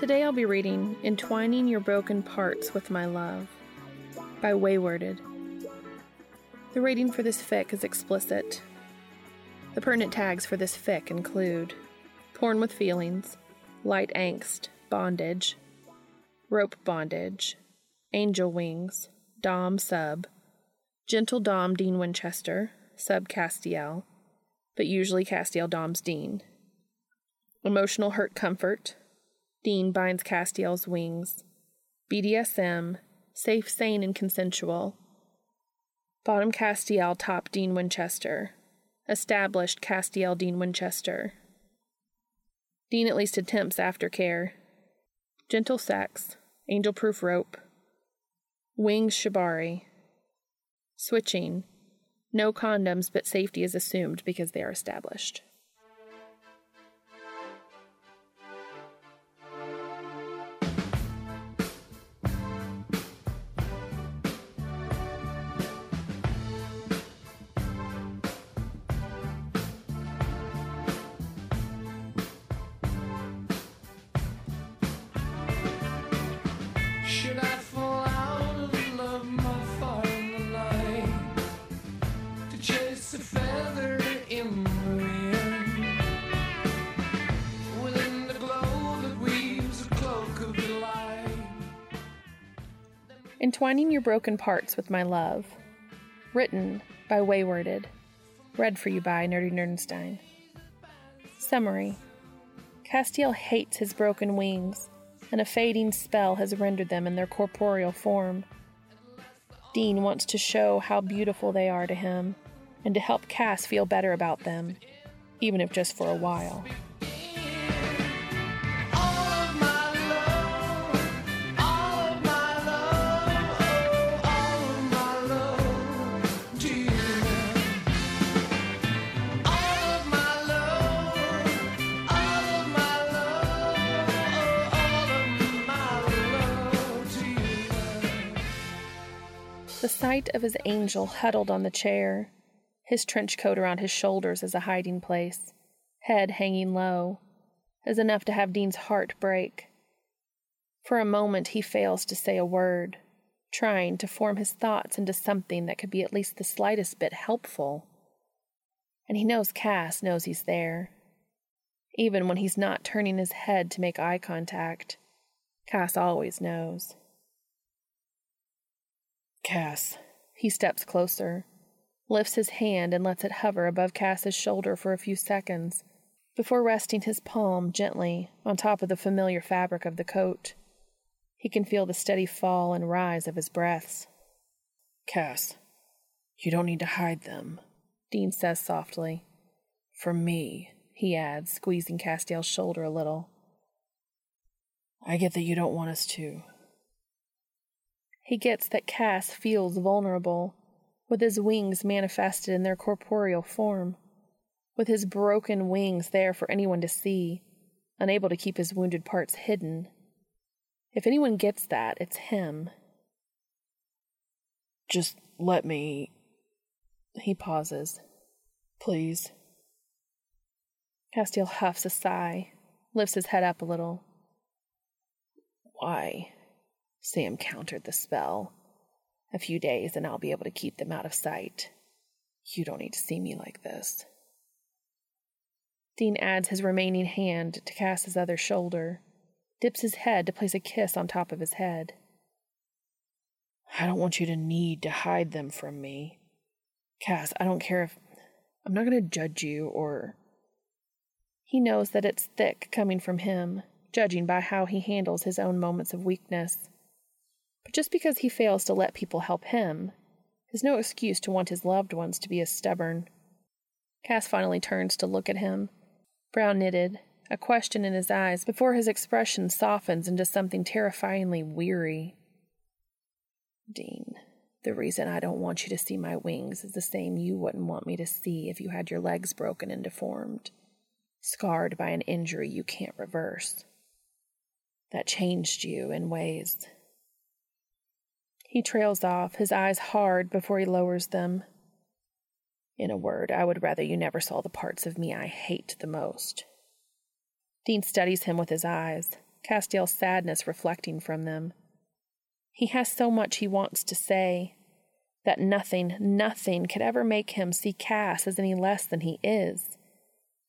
Today I'll be reading Entwining Your Broken Parts with My Love by Waywarded. The rating for this fic is explicit. The pertinent tags for this fic include porn with feelings, light angst, bondage, rope bondage, angel wings, Dom sub, gentle Dom Dean Winchester, sub Castiel, but usually Castiel Dom's Dean, emotional hurt comfort, Dean binds Castiel's wings, BDSM, safe, sane, and consensual, bottom Castiel top Dean Winchester, established Castiel Dean Winchester. Dean at least attempts aftercare. Gentle sex, angel proof rope. Wings shibari. Switching. No condoms, but safety is assumed because they are established. A feather in the wind within the glow that weaves a cloak of delight? Entwining Your Broken Parts with My Love. Written by Waywarded. Read for you by Nerdy Nerdenstein. Summary Castiel hates his broken wings, and a fading spell has rendered them in their corporeal form. Dean wants to show how beautiful they are to him, and to help Cass feel better about them, even if just for a while. The sight of his angel huddled on the chair, his trench coat around his shoulders as a hiding place, head hanging low, is enough to have Dean's heart break. For a moment, he fails to say a word, trying to form his thoughts into something that could be at least the slightest bit helpful. And he knows Cass knows he's there. Even when he's not turning his head to make eye contact, Cass always knows. Cass. He steps closer, lifts his hand and lets it hover above Cass's shoulder for a few seconds before resting his palm gently on top of the familiar fabric of the coat. He can feel the steady fall and rise of his breaths. Cass, you don't need to hide them, Dean says softly. From me, he adds, squeezing Castiel's shoulder a little. I get that you don't want us to, he gets that Cass feels vulnerable, with his wings manifested in their corporeal form, with his broken wings there for anyone to see, unable to keep his wounded parts hidden. If anyone gets that, it's him. Just let me. He pauses. Please. Castiel huffs a sigh, lifts his head up a little. Why? Sam countered the spell. A few days and I'll be able to keep them out of sight. You don't need to see me like this. Dean adds his remaining hand to Cass's other shoulder, dips his head to place a kiss on top of his head. I don't want you to need to hide them from me. Cass, I don't care if. I'm not going to judge you or. He knows that it's thick coming from him, judging by how he handles his own moments of weakness. But just because he fails to let people help him is no excuse to want his loved ones to be as stubborn. Cass finally turns to look at him, brow knitted, a question in his eyes before his expression softens into something terrifyingly weary. Dean, the reason I don't want you to see my wings is the same you wouldn't want me to see if you had your legs broken and deformed, scarred by an injury you can't reverse. That changed you in ways. He trails off, his eyes hard before he lowers them. In a word, I would rather you never saw the parts of me I hate the most. Dean studies him with his eyes, Castiel's sadness reflecting from them. He has so much he wants to say that nothing, nothing could ever make him see Cass as any less than he is,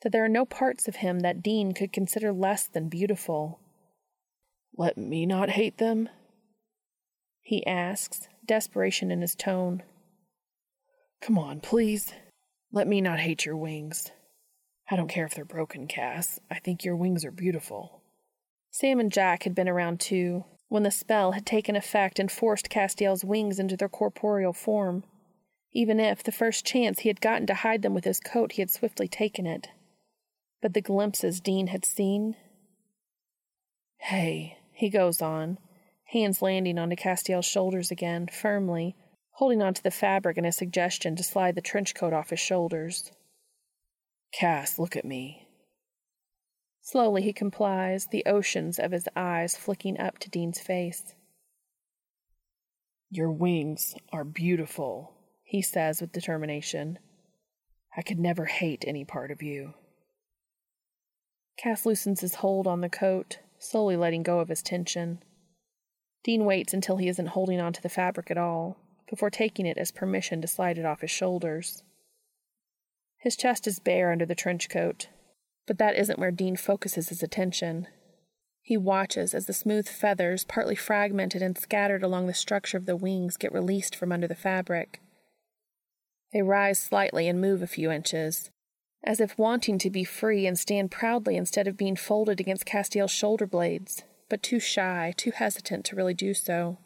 that there are no parts of him that Dean could consider less than beautiful. Let me not hate them? He asks, desperation in his tone. Come on, please. Let me not hate your wings. I don't care if they're broken, Cass. I think your wings are beautiful. Sam and Jack had been around too, when the spell had taken effect and forced Castiel's wings into their corporeal form. Even if, the first chance he had gotten to hide them with his coat, he had swiftly taken it. But the glimpses Dean had seen. Hey, he goes on, hands landing onto Castiel's shoulders again, firmly, holding onto the fabric in a suggestion to slide the trench coat off his shoulders. Cass, look at me. Slowly he complies, the oceans of his eyes flicking up to Dean's face. Your wings are beautiful, he says with determination. I could never hate any part of you. Cass loosens his hold on the coat, slowly letting go of his tension. Dean waits until he isn't holding on to the fabric at all, before taking it as permission to slide it off his shoulders. His chest is bare under the trench coat, but that isn't where Dean focuses his attention. He watches as the smooth feathers, partly fragmented and scattered along the structure of the wings, get released from under the fabric. They rise slightly and move a few inches, as if wanting to be free and stand proudly instead of being folded against Castiel's shoulder blades, but too shy, too hesitant to really do so.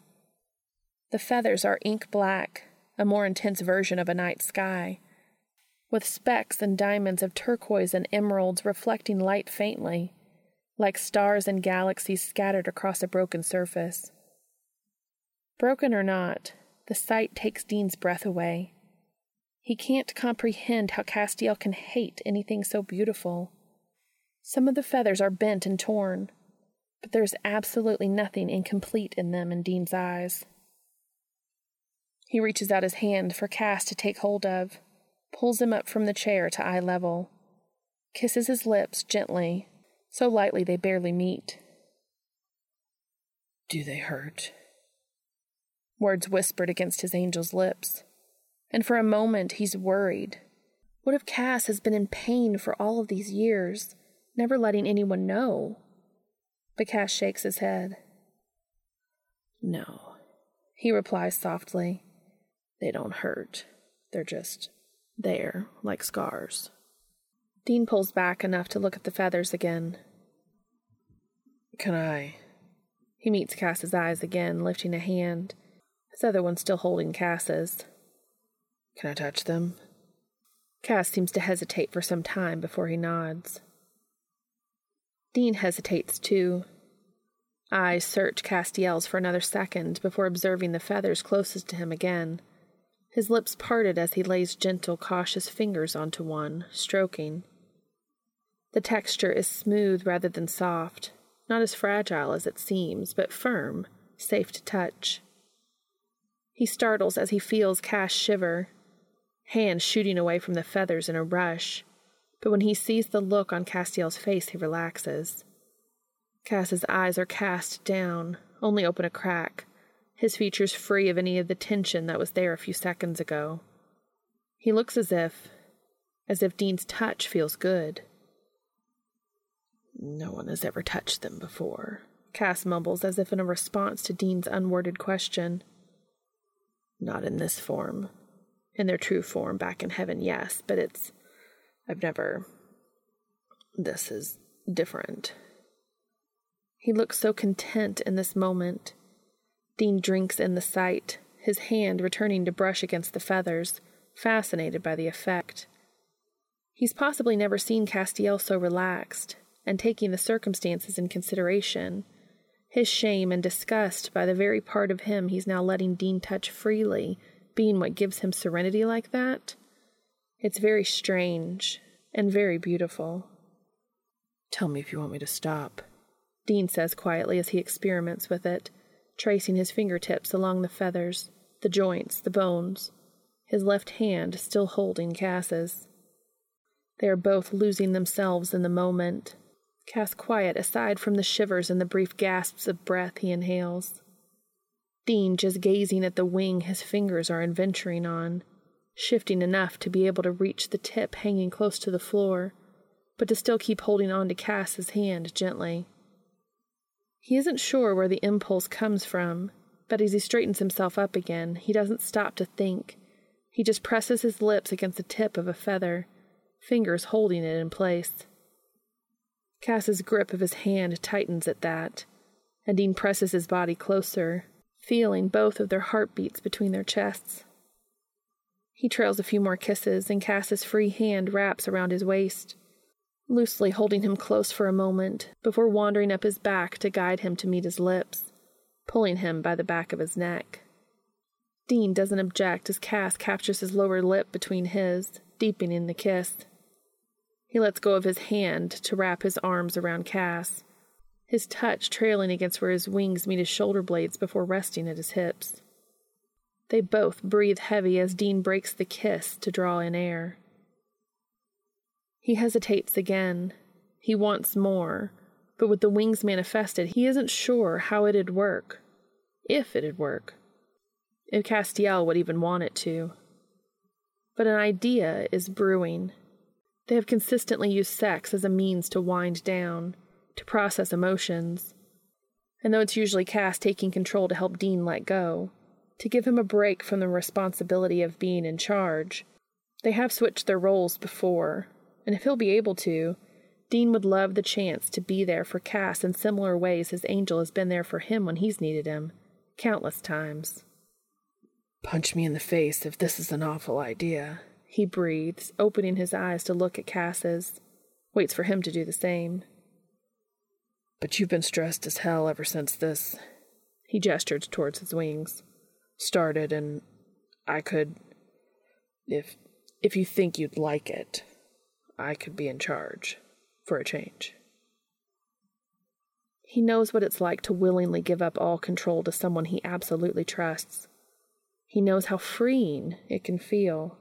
The feathers are ink black, a more intense version of a night sky, with specks and diamonds of turquoise and emeralds reflecting light faintly, like stars and galaxies scattered across a broken surface. Broken or not, the sight takes Dean's breath away. He can't comprehend how Castiel can hate anything so beautiful. Some of the feathers are bent and torn, but there's absolutely nothing incomplete in them in Dean's eyes. He reaches out his hand for Cass to take hold of, pulls him up from the chair to eye level, kisses his lips gently, so lightly they barely meet. Do they hurt? Words whispered against his angel's lips, and for a moment he's worried. What if Cass has been in pain for all of these years, never letting anyone know? But Cass shakes his head. No, he replies softly. They don't hurt. They're just there, like scars. Dean pulls back enough to look at the feathers again. Can I? He meets Cass's eyes again, lifting a hand, his other one still holding Cass's. Can I touch them? Cass seems to hesitate for some time before he nods. Dean hesitates too. Eyes search Castiel's for another second before observing the feathers closest to him again his lips parted as he lays gentle, cautious fingers onto one, stroking. The texture is smooth rather than soft, not as fragile as it seems, but firm, safe to touch. He startles as he feels Cass shiver, hands shooting away from the feathers in a rush, but when he sees the look on Castiel's face, he relaxes. Cass's eyes are cast down, only open a crack, his features free of any of the tension that was there a few seconds ago. He looks as if, as if Dean's touch feels good. No one has ever touched them before, Cass mumbles as if in a response to Dean's unworded question. Not in this form. In their true form back in heaven, yes, but it's. I've never. This is different. He looks so content in this moment. Dean drinks in the sight, his hand returning to brush against the feathers, fascinated by the effect. He's possibly never seen Castiel so relaxed, and taking the circumstances in consideration, his shame and disgust by the very part of him he's now letting Dean touch freely being what gives him serenity like that. It's very strange and very beautiful. Tell me if you want me to stop, Dean says quietly as he experiments with it, tracing his fingertips along the feathers, the joints, the bones, his left hand still holding Cass's. They are both losing themselves in the moment. Cass quiet aside from the shivers and the brief gasps of breath he inhales. Dean just gazing at the wing his fingers are adventuring on, shifting enough to be able to reach the tip hanging close to the floor, but to still keep holding on to Cass's hand gently. He isn't sure where the impulse comes from, but as he straightens himself up again, he doesn't stop to think. He just presses his lips against the tip of a feather, fingers holding it in place. Cass's grip of his hand tightens at that, and Dean presses his body closer, feeling both of their heartbeats between their chests. He trails a few more kisses, and Cass's free hand wraps around his waist, loosely holding him close for a moment before wandering up his back to guide him to meet his lips, pulling him by the back of his neck. Dean doesn't object as Cass captures his lower lip between his, deepening the kiss. He lets go of his hand to wrap his arms around Cass, his touch trailing against where his wings meet his shoulder blades before resting at his hips. They both breathe heavy as Dean breaks the kiss to draw in air. He hesitates again. He wants more, but with the wings manifested, he isn't sure how it'd work. If it'd work. If Castiel would even want it to. But an idea is brewing. They have consistently used sex as a means to wind down to process emotions. And though it's usually Cass taking control to help Dean let go, to give him a break from the responsibility of being in charge, they have switched their roles before, and if he'll be able to, Dean would love the chance to be there for Cass in similar ways his angel has been there for him when he's needed him, countless times. Punch me in the face if this is an awful idea, he breathes, opening his eyes to look at Cass's, waits for him to do the same. But you've been stressed as hell ever since this. He gestured towards his wings. Started, and I could. If. If you think you'd like it, I could be in charge. For a change. He knows what it's like to willingly give up all control to someone he absolutely trusts. He knows how freeing it can feel.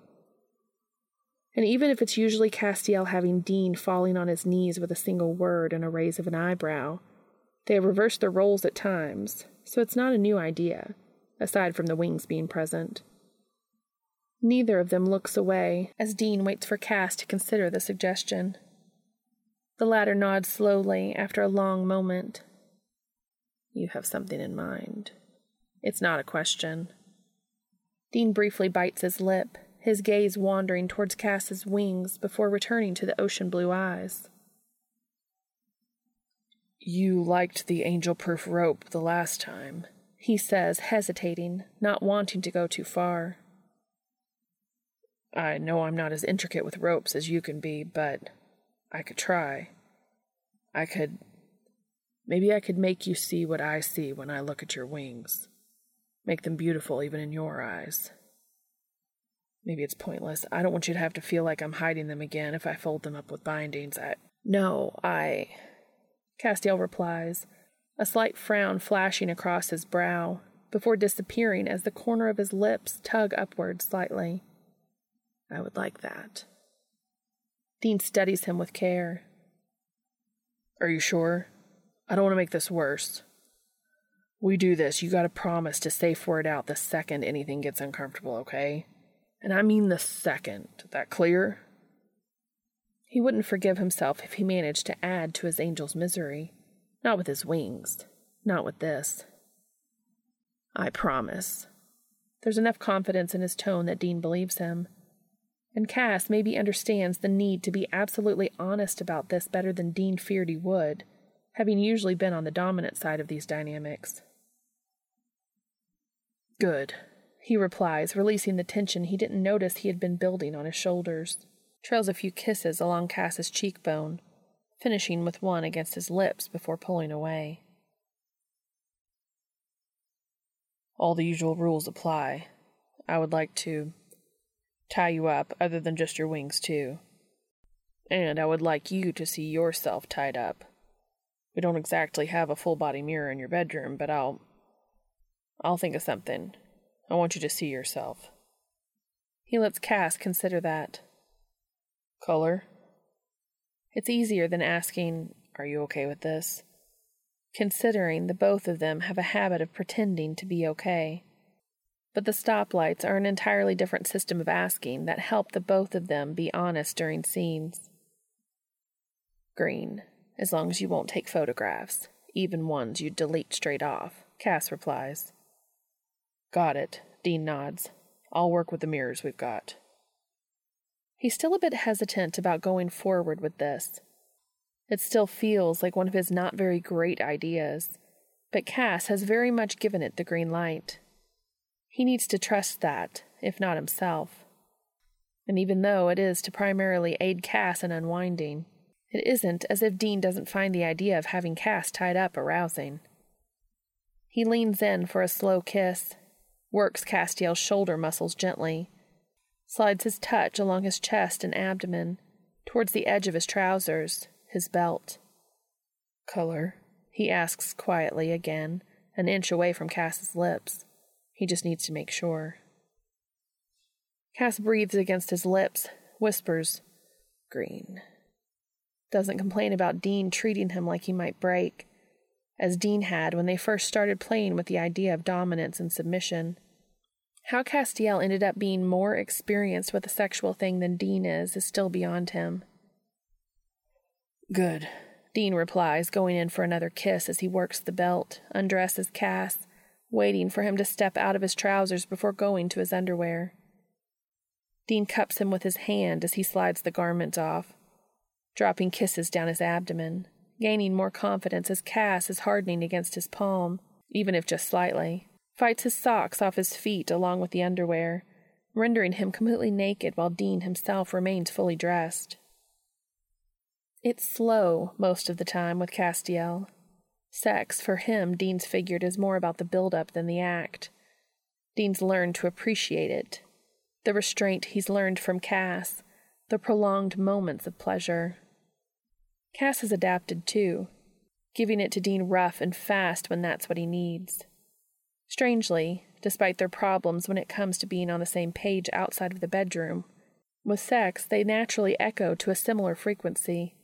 And even if it's usually Castiel having Dean falling on his knees with a single word and a raise of an eyebrow, they have reversed their roles at times, so it's not a new idea, aside from the wings being present. Neither of them looks away as Dean waits for Cass to consider the suggestion. The latter nods slowly after a long moment. You have something in mind. It's not a question. Dean briefly bites his lip his gaze wandering towards Cass's wings before returning to the ocean blue eyes. You liked the angel proof rope the last time, he says, hesitating, not wanting to go too far. I know I'm not as intricate with ropes as you can be, but I could try. I could. Maybe I could make you see what I see when I look at your wings. Make them beautiful even in your eyes. Maybe it's pointless. I don't want you to have to feel like I'm hiding them again if I fold them up with bindings. I. No, I. Castiel replies, a slight frown flashing across his brow, before disappearing as the corner of his lips tug upward slightly. I would like that. Dean studies him with care. Are you sure? I don't want to make this worse. We do this, you gotta promise to safe word out the second anything gets uncomfortable, okay? And I mean the second. That clear? He wouldn't forgive himself if he managed to add to his angel's misery. Not with his wings. Not with this. I promise. There's enough confidence in his tone that Dean believes him. And Cass maybe understands the need to be absolutely honest about this better than Dean feared he would, having usually been on the dominant side of these dynamics. Good, he replies, releasing the tension he didn't notice he had been building on his shoulders. Trails a few kisses along Cass's cheekbone, finishing with one against his lips before pulling away. All the usual rules apply. I would like to tie you up other than just your wings, too. And I would like you to see yourself tied up. We don't exactly have a full body mirror in your bedroom, but I'll. I'll think of something. I want you to see yourself. He lets Cass consider that. Color? It's easier than asking, Are you okay with this? Considering the both of them have a habit of pretending to be okay. But the stoplights are an entirely different system of asking that help the both of them be honest during scenes. Green, as long as you won't take photographs, even ones you'd delete straight off, Cass replies. Got it, Dean nods. I'll work with the mirrors we've got. He's still a bit hesitant about going forward with this. It still feels like one of his not very great ideas, but Cass has very much given it the green light. He needs to trust that, if not himself. And even though it is to primarily aid Cass in unwinding, it isn't as if Dean doesn't find the idea of having Cass tied up arousing. He leans in for a slow kiss, works Castiel's shoulder muscles gently, slides his touch along his chest and abdomen, towards the edge of his trousers, his belt. Color? he asks quietly again, an inch away from Cass's lips. He just needs to make sure. Cass breathes against his lips, whispers, Green. Doesn't complain about Dean treating him like he might break, as Dean had when they first started playing with the idea of dominance and submission. How Castiel ended up being more experienced with a sexual thing than Dean is is still beyond him. Good, Dean replies, going in for another kiss as he works the belt, undresses Cass, waiting for him to step out of his trousers before going to his underwear. Dean cups him with his hand as he slides the garment off, dropping kisses down his abdomen, gaining more confidence as Cass is hardening against his palm, even if just slightly, fights his socks off his feet along with the underwear, rendering him completely naked while Dean himself remains fully dressed. It's slow most of the time with Castiel. Sex, for him, Dean's figured, is more about the build-up than the act. Dean's learned to appreciate it. The restraint he's learned from Cass, the prolonged moments of pleasure. Cass has adapted too, giving it to Dean rough and fast when that's what he needs. Strangely, despite their problems when it comes to being on the same page outside of the bedroom, with sex they naturally echo to a similar frequency.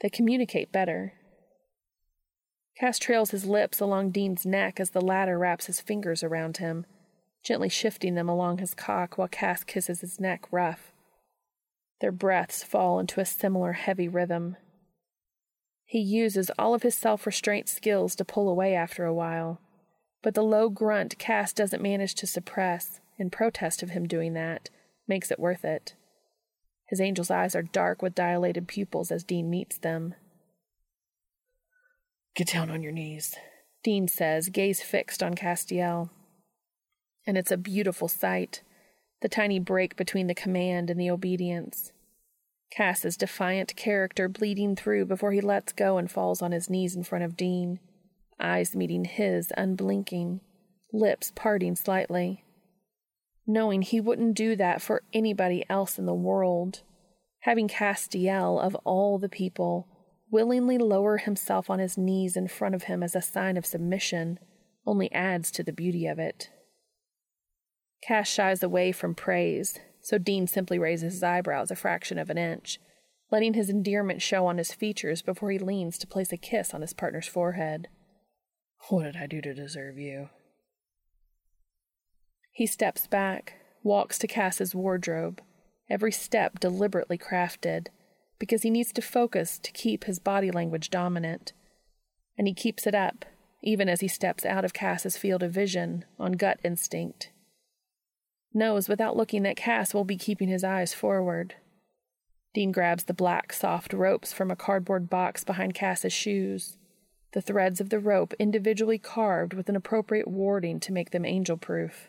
They communicate better. Cass trails his lips along Dean's neck as the latter wraps his fingers around him, gently shifting them along his cock while Cass kisses his neck rough. Their breaths fall into a similar heavy rhythm. He uses all of his self restraint skills to pull away after a while, but the low grunt Cass doesn't manage to suppress, in protest of him doing that, makes it worth it. His angel's eyes are dark with dilated pupils as Dean meets them. Get down on your knees, Dean says, gaze fixed on Castiel. And it's a beautiful sight, the tiny break between the command and the obedience. Cass's defiant character bleeding through before he lets go and falls on his knees in front of Dean, eyes meeting his unblinking, lips parting slightly knowing he wouldn't do that for anybody else in the world. Having Castiel, of all the people, willingly lower himself on his knees in front of him as a sign of submission only adds to the beauty of it. Cass shies away from praise, so Dean simply raises his eyebrows a fraction of an inch, letting his endearment show on his features before he leans to place a kiss on his partner's forehead. What did I do to deserve you? He steps back, walks to Cass's wardrobe, every step deliberately crafted, because he needs to focus to keep his body language dominant. And he keeps it up, even as he steps out of Cass's field of vision on gut instinct. knows without looking that Cass will be keeping his eyes forward. Dean grabs the black, soft ropes from a cardboard box behind Cass's shoes, the threads of the rope individually carved with an appropriate warding to make them angel proof.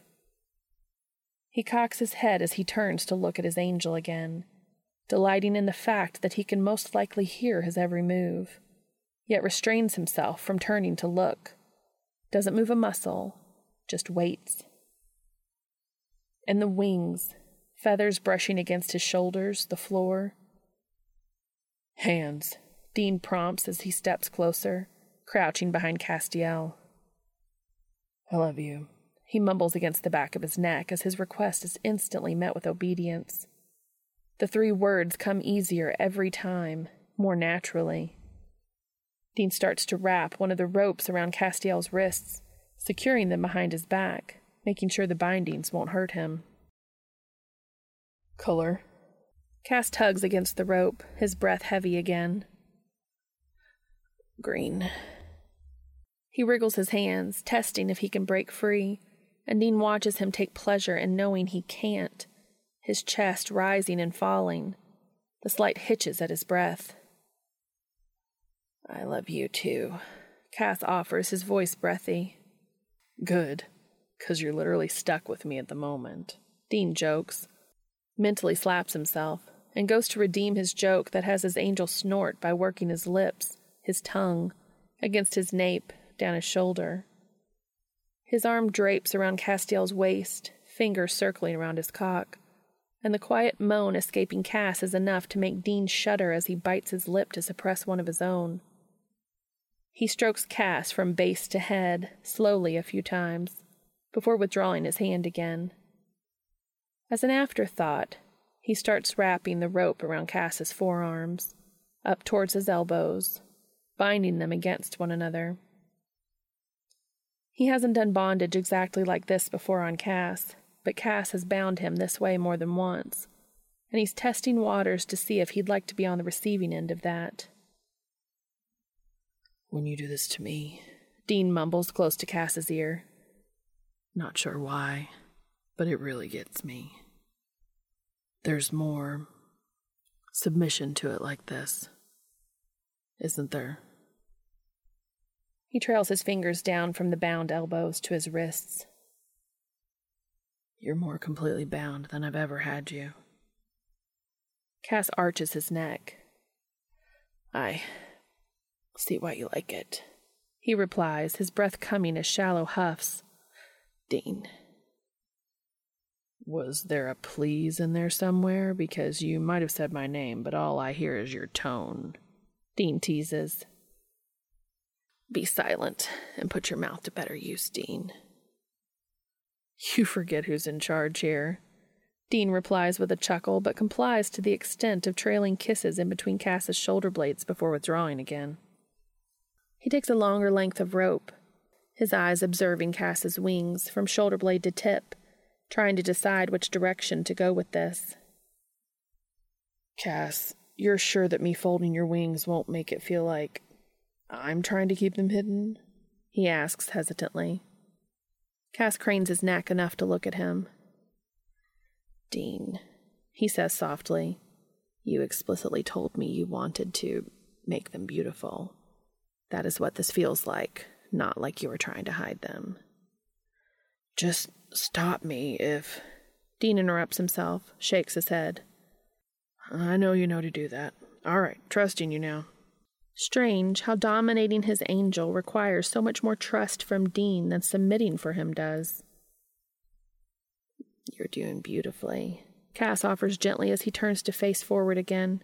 He cocks his head as he turns to look at his angel again, delighting in the fact that he can most likely hear his every move, yet restrains himself from turning to look. Doesn't move a muscle, just waits. And the wings, feathers brushing against his shoulders, the floor. Hands, Dean prompts as he steps closer, crouching behind Castiel. I love you, he mumbles against the back of his neck as his request is instantly met with obedience. The three words come easier every time, more naturally. Dean starts to wrap one of the ropes around Castiel's wrists, securing them behind his back, making sure the bindings won't hurt him. Color. Cass tugs against the rope, his breath heavy again. Green. He wriggles his hands, testing if he can break free, and Dean watches him take pleasure in knowing he can't, his chest rising and falling, the slight hitches at his breath. I love you too, Cass offers, his voice breathy. Good, because you're literally stuck with me at the moment. Dean jokes, mentally slaps himself, and goes to redeem his joke that has his angel snort by working his lips, his tongue, against his nape, down his shoulder. His arm drapes around Castiel's waist, fingers circling around his cock, and the quiet moan escaping Cass is enough to make Dean shudder as he bites his lip to suppress one of his own. He strokes Cass from base to head, slowly a few times, before withdrawing his hand again. As an afterthought, he starts wrapping the rope around Cass's forearms, up towards his elbows, binding them against one another. He hasn't done bondage exactly like this before on Cass, but Cass has bound him this way more than once, and he's testing waters to see if he'd like to be on the receiving end of that. When you do this to me, Dean mumbles close to Cass's ear. Not sure why, but it really gets me. There's more submission to it like this, isn't there? He trails his fingers down from the bound elbows to his wrists. You're more completely bound than I've ever had you. Cass arches his neck. I see why you like it, he replies, his breath coming as shallow huffs. Dean. Was there a please in there somewhere? Because you might have said my name, but all I hear is your tone. Dean teases. Be silent and put your mouth to better use, Dean. You forget who's in charge here. Dean replies with a chuckle, but complies to the extent of trailing kisses in between Cass's shoulder blades before withdrawing again. He takes a longer length of rope, his eyes observing Cass's wings from shoulder blade to tip, trying to decide which direction to go with this. Cass, you're sure that me folding your wings won't make it feel like I'm trying to keep them hidden? He asks hesitantly. Cass cranes his neck enough to look at him. Dean, he says softly, you explicitly told me you wanted to make them beautiful. That is what this feels like, not like you were trying to hide them. Just stop me if. Dean interrupts himself, shakes his head. I know you know to do that. All right, trusting you now. Strange how dominating his angel requires so much more trust from Dean than submitting for him does. You're doing beautifully, Cass offers gently as he turns to face forward again.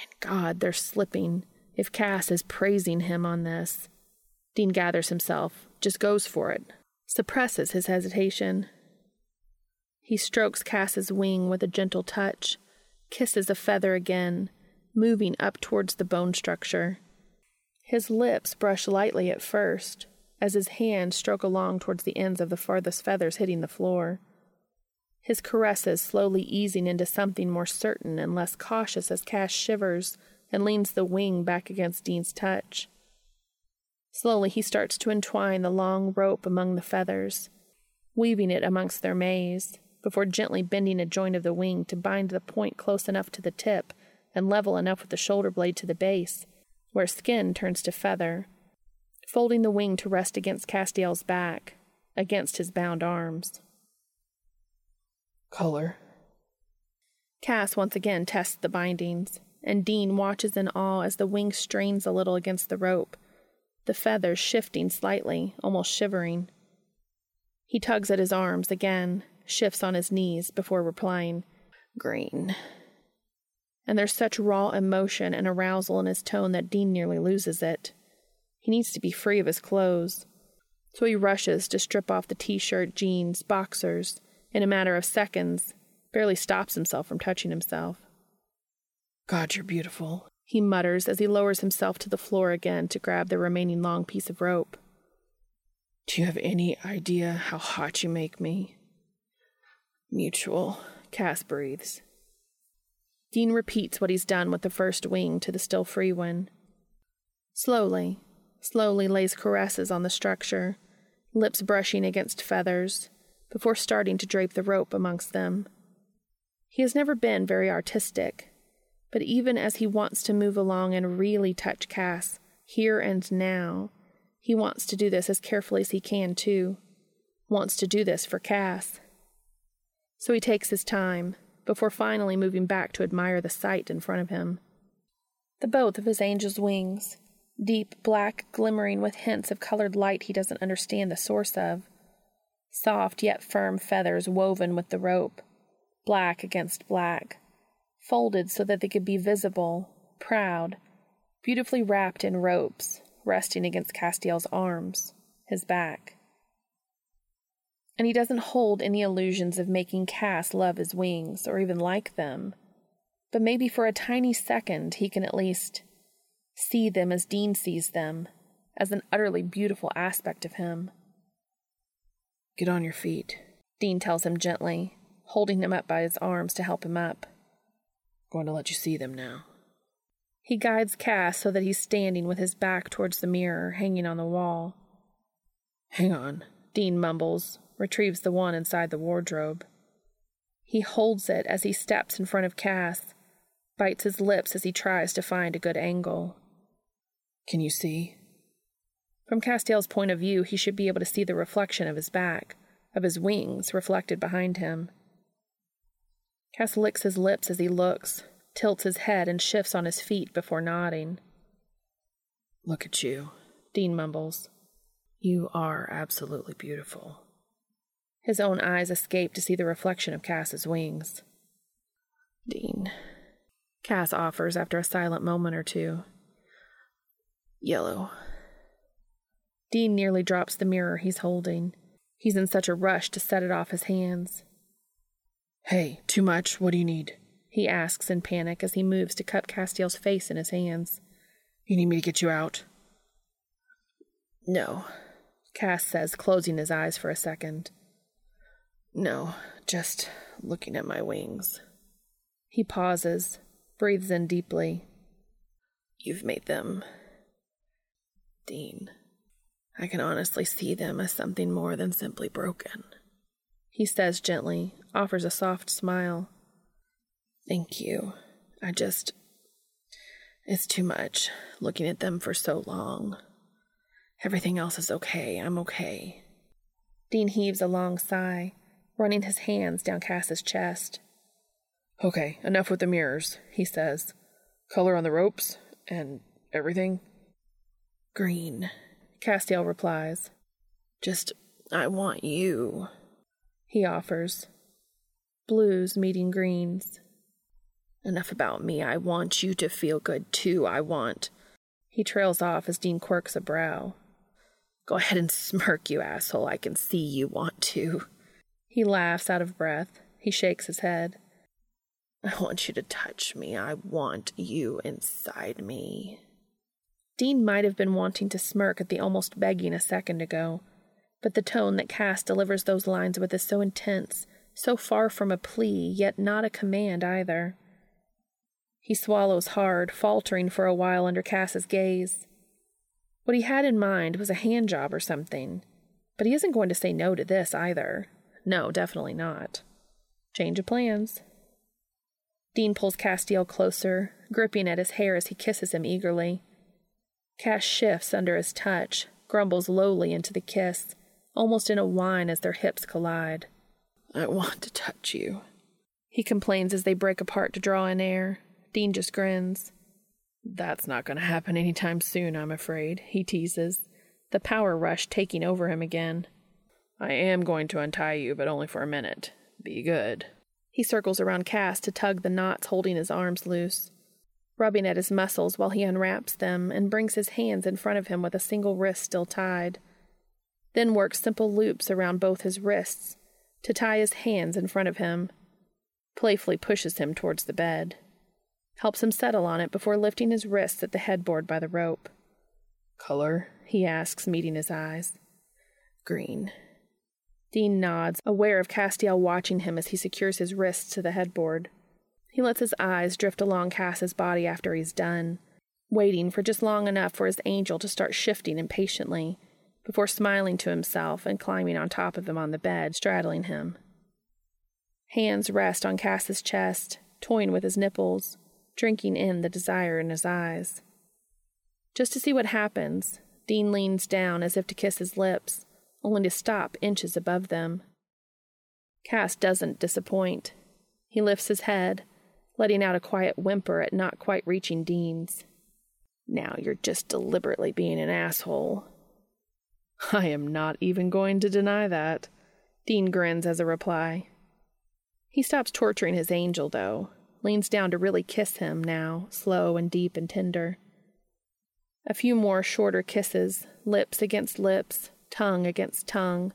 And God, they're slipping, if Cass is praising him on this. Dean gathers himself, just goes for it, suppresses his hesitation. He strokes Cass's wing with a gentle touch, kisses a feather again, moving up towards the bone structure. His lips brush lightly at first, as his hands stroke along towards the ends of the farthest feathers hitting the floor. His caresses slowly easing into something more certain and less cautious as Cass shivers and leans the wing back against Dean's touch. Slowly he starts to entwine the long rope among the feathers, weaving it amongst their maze, before gently bending a joint of the wing to bind the point close enough to the tip and level enough with the shoulder blade to the base, where skin turns to feather, folding the wing to rest against Castiel's back, against his bound arms. Color. Cass once again tests the bindings, and Dean watches in awe as the wing strains a little against the rope, the feathers shifting slightly, almost shivering. He tugs at his arms again, shifts on his knees before replying, Green. And there's such raw emotion and arousal in his tone that Dean nearly loses it. He needs to be free of his clothes. So he rushes to strip off the t shirt, jeans, boxers. In a matter of seconds, barely stops himself from touching himself. God, you're beautiful. He mutters as he lowers himself to the floor again to grab the remaining long piece of rope. Do you have any idea how hot you make me? Mutual, Cass breathes. Dean repeats what he's done with the first wing to the still free one. Slowly, slowly lays caresses on the structure, lips brushing against feathers, before starting to drape the rope amongst them. He has never been very artistic, but even as he wants to move along and really touch Cass, here and now, he wants to do this as carefully as he can, too. Wants to do this for Cass. So he takes his time, before finally moving back to admire the sight in front of him. The both of his angel's wings, deep black glimmering with hints of colored light he doesn't understand the source of. Soft yet firm feathers woven with the rope, black against black, folded so that they could be visible, proud, beautifully wrapped in ropes, resting against Castiel's arms, his back. And he doesn't hold any illusions of making Cass love his wings or even like them. But maybe for a tiny second he can at least see them as Dean sees them, as an utterly beautiful aspect of him. Get on your feet, Dean tells him gently, holding him up by his arms to help him up. Going to let you see them now. He guides Cass so that he's standing with his back towards the mirror hanging on the wall. Hang on, Dean mumbles, retrieves the one inside the wardrobe. He holds it as he steps in front of Cass, bites his lips as he tries to find a good angle. Can you see? From Castiel's point of view, he should be able to see the reflection of his back, of his wings reflected behind him. Cass licks his lips as he looks, tilts his head, and shifts on his feet before nodding. Look at you, Dean mumbles. You are absolutely beautiful. His own eyes escape to see the reflection of Cass's wings. Dean, Cass offers after a silent moment or two. Yellow. Dean nearly drops the mirror he's holding. He's in such a rush to set it off his hands. Hey, too much? What do you need? He asks in panic as he moves to cup Castiel's face in his hands. You need me to get you out? No, Cass says, closing his eyes for a second. No, just looking at my wings. He pauses, breathes in deeply. You've made them. Dean, I can honestly see them as something more than simply broken. He says gently, offers a soft smile. Thank you. I just. It's too much looking at them for so long. Everything else is okay. I'm okay. Dean heaves a long sigh, running his hands down Cass's chest. Okay, enough with the mirrors, he says. Color on the ropes and everything. Green, Castiel replies. Just, I want you, he offers. Blues meeting greens. Enough about me. I want you to feel good too. I want. He trails off as Dean quirks a brow. Go ahead and smirk, you asshole. I can see you want to. He laughs out of breath. He shakes his head. I want you to touch me. I want you inside me. Dean might have been wanting to smirk at the almost begging a second ago, but the tone that Cass delivers those lines with is so intense, so far from a plea, yet not a command either. He swallows hard, faltering for a while under Cass's gaze. What he had in mind was a hand job or something, but he isn't going to say no to this either. No, definitely not. Change of plans. Dean pulls Castiel closer, gripping at his hair as he kisses him eagerly. Cass shifts under his touch, grumbles lowly into the kiss, almost in a whine as their hips collide. I want to touch you. He complains as they break apart to draw in air. Dean just grins. That's not going to happen any time soon, I'm afraid, he teases, the power rush taking over him again. I am going to untie you, but only for a minute. Be good. He circles around Cass to tug the knots holding his arms loose, rubbing at his muscles while he unwraps them and brings his hands in front of him with a single wrist still tied. Then works simple loops around both his wrists to tie his hands in front of him. Playfully pushes him towards the bed helps him settle on it before lifting his wrists at the headboard by the rope. Color? he asks, meeting his eyes. Green. Dean nods, aware of Castiel watching him as he secures his wrists to the headboard. He lets his eyes drift along Cass's body after he's done, waiting for just long enough for his angel to start shifting impatiently, before smiling to himself and climbing on top of him on the bed, straddling him. Hands rest on Cass's chest, toying with his nipples, drinking in the desire in his eyes. Just to see what happens, Dean leans down as if to kiss his lips, only to stop inches above them. Cass doesn't disappoint. He lifts his head, letting out a quiet whimper at not quite reaching Dean's. Now you're just deliberately being an asshole. I am not even going to deny that. Dean grins as a reply. He stops torturing his angel, though, leans down to really kiss him now, slow and deep and tender. A few more shorter kisses, lips against lips, tongue against tongue,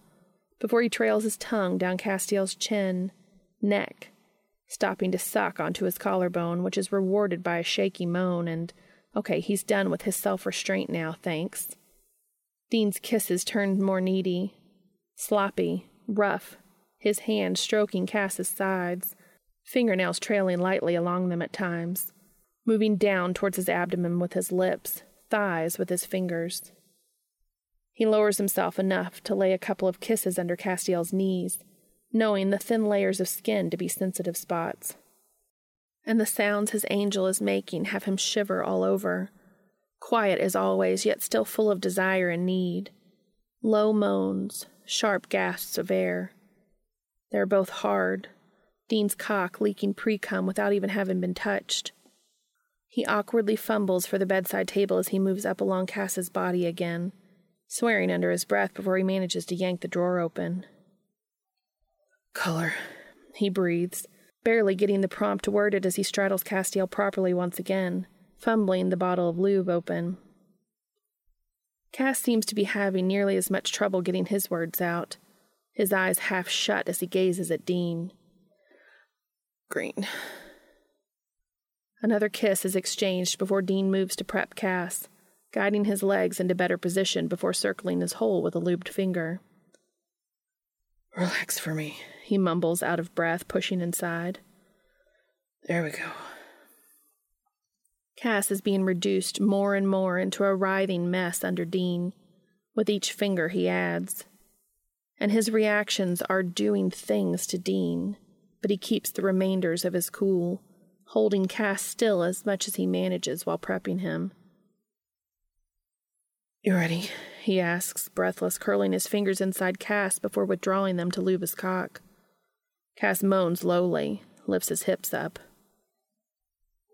before he trails his tongue down Castiel's chin, neck, stopping to suck onto his collarbone, which is rewarded by a shaky moan and, okay, he's done with his self restraint now, thanks. Dean's kisses turned more needy, sloppy, rough, his hand stroking Cass's sides, fingernails trailing lightly along them at times, moving down towards his abdomen with his lips, thighs with his fingers. He lowers himself enough to lay a couple of kisses under Castiel's knees, knowing the thin layers of skin to be sensitive spots. And the sounds his angel is making have him shiver all over, quiet as always, yet still full of desire and need. Low moans, sharp gasps of air. They're both hard, Dean's cock leaking pre cum without even having been touched. He awkwardly fumbles for the bedside table as he moves up along Cass's body again, swearing under his breath before he manages to yank the drawer open. Color, he breathes, barely getting the prompt worded as he straddles Castiel properly once again, fumbling the bottle of lube open. Cass seems to be having nearly as much trouble getting his words out, his eyes half shut as he gazes at Dean. Green. Another kiss is exchanged before Dean moves to prep Cass, guiding his legs into better position before circling his hole with a lubed finger. Relax for me, he mumbles out of breath, pushing inside. There we go. Cass is being reduced more and more into a writhing mess under Dean, with each finger he adds. And his reactions are doing things to Dean but he keeps the remainders of his cool, holding Cass still as much as he manages while prepping him. You ready? he asks, breathless, curling his fingers inside Cass before withdrawing them to lube his cock. Cass moans lowly, lifts his hips up.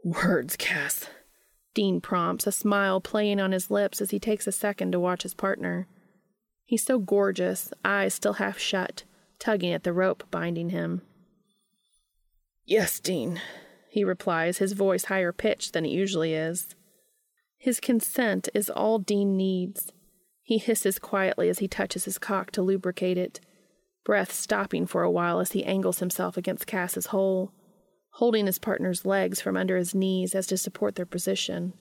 Words, Cass. Dean prompts, a smile playing on his lips as he takes a second to watch his partner. He's so gorgeous, eyes still half shut, tugging at the rope binding him. Yes, Dean, he replies, his voice higher pitched than it usually is. His consent is all Dean needs. He hisses quietly as he touches his cock to lubricate it, breath stopping for a while as he angles himself against Cass's hole, holding his partner's legs from under his knees as to support their position.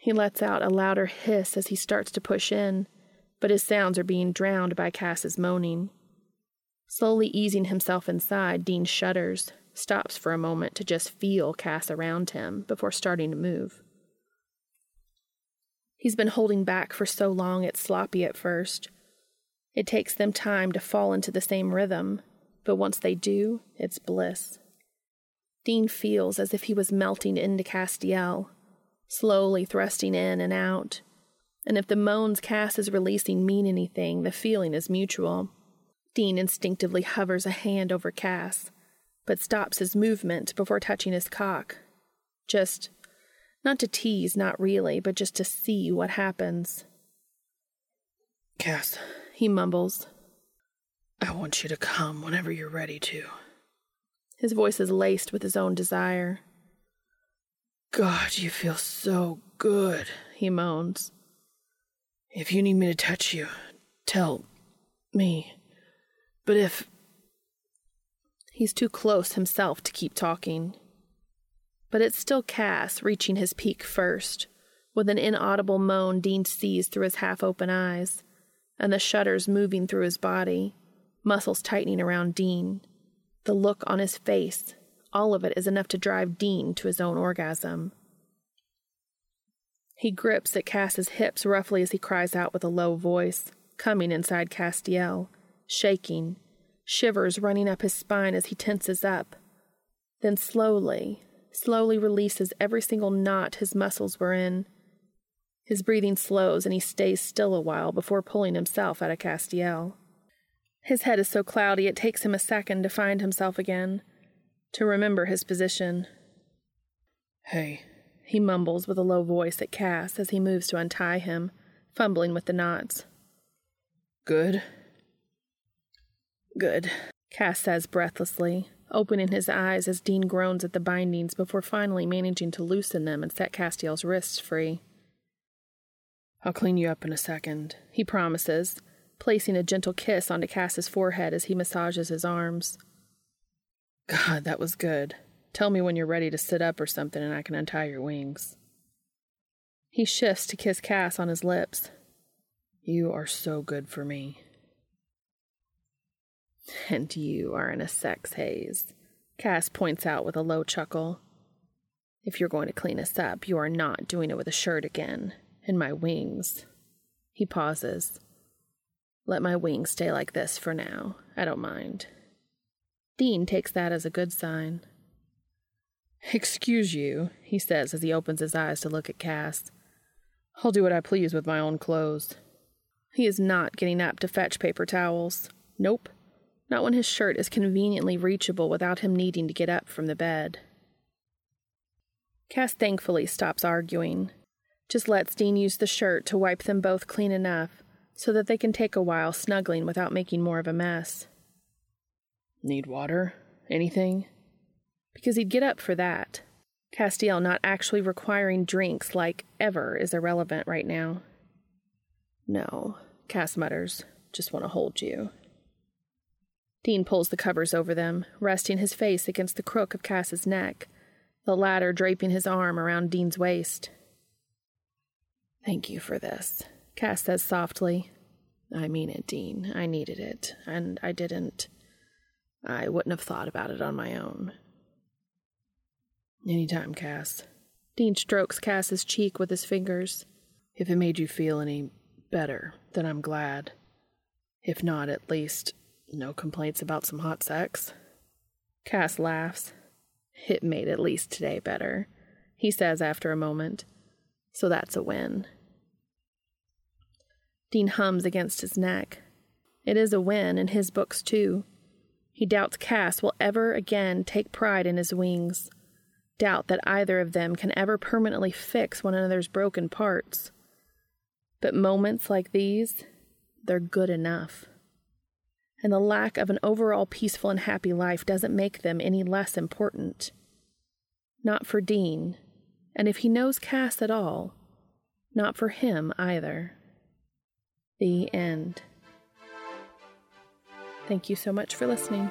He lets out a louder hiss as he starts to push in, but his sounds are being drowned by Cass's moaning. Slowly easing himself inside, Dean shudders, stops for a moment to just feel Cass around him before starting to move. He's been holding back for so long it's sloppy at first. It takes them time to fall into the same rhythm, but once they do, it's bliss. Dean feels as if he was melting into Castiel, slowly thrusting in and out. And if the moans Cass is releasing mean anything, the feeling is mutual. Dean instinctively hovers a hand over Cass, but stops his movement before touching his cock. Just, not to tease, not really, but just to see what happens. Cass, he mumbles, I want you to come whenever you're ready to. His voice is laced with his own desire. God, you feel so good, he moans. If you need me to touch you, tell me. But if. He's too close himself to keep talking. But it's still Cass reaching his peak first. With an inaudible moan, Dean sees through his half open eyes, and the shudders moving through his body, muscles tightening around Dean. The look on his face, all of it is enough to drive Dean to his own orgasm. He grips at Cass's hips roughly as he cries out with a low voice, coming inside Castiel, shaking, shivers running up his spine as he tenses up. Then slowly, slowly releases every single knot his muscles were in. His breathing slows and he stays still a while before pulling himself out of Castiel. His head is so cloudy it takes him a second to find himself again, to remember his position. Hey, he mumbles with a low voice at Cass as he moves to untie him, fumbling with the knots. Good? Good, Cass says breathlessly, opening his eyes as Dean groans at the bindings before finally managing to loosen them and set Castiel's wrists free. I'll clean you up in a second, he promises, placing a gentle kiss onto Cass's forehead as he massages his arms. God, that was good. Tell me when you're ready to sit up or something and I can untie your wings. He shifts to kiss Cass on his lips. You are so good for me. And you are in a sex haze, Cass points out with a low chuckle. If you're going to clean us up, you are not doing it with a shirt again. And my wings. He pauses. Let my wings stay like this for now. I don't mind. Dean takes that as a good sign. Excuse you, he says as he opens his eyes to look at Cass. I'll do what I please with my own clothes. He is not getting up to fetch paper towels. Nope. Not when his shirt is conveniently reachable without him needing to get up from the bed. Cass thankfully stops arguing. Just lets Dean use the shirt to wipe them both clean enough so that they can take a while snuggling without making more of a mess. Need water? Anything? because he'd get up for that. Castiel not actually requiring drinks like ever is irrelevant right now. No, Cass mutters, just want to hold you. Dean pulls the covers over them, resting his face against the crook of Cass's neck, the latter draping his arm around Dean's waist. Thank you for this, Cass says softly. I mean it, Dean. I needed it, and I didn't. I wouldn't have thought about it on my own. Anytime, Cass. Dean strokes Cass's cheek with his fingers. If it made you feel any better, then I'm glad. If not, at least no complaints about some hot sex. Cass laughs. It made at least today better, he says after a moment. So that's a win. Dean hums against his neck. It is a win in his books, too. He doubts Cass will ever again take pride in his wings doubt that either of them can ever permanently fix one another's broken parts. But moments like these, they're good enough. And the lack of an overall peaceful and happy life doesn't make them any less important. Not for Dean, and if he knows Cass at all, not for him either. The end. Thank you so much for listening.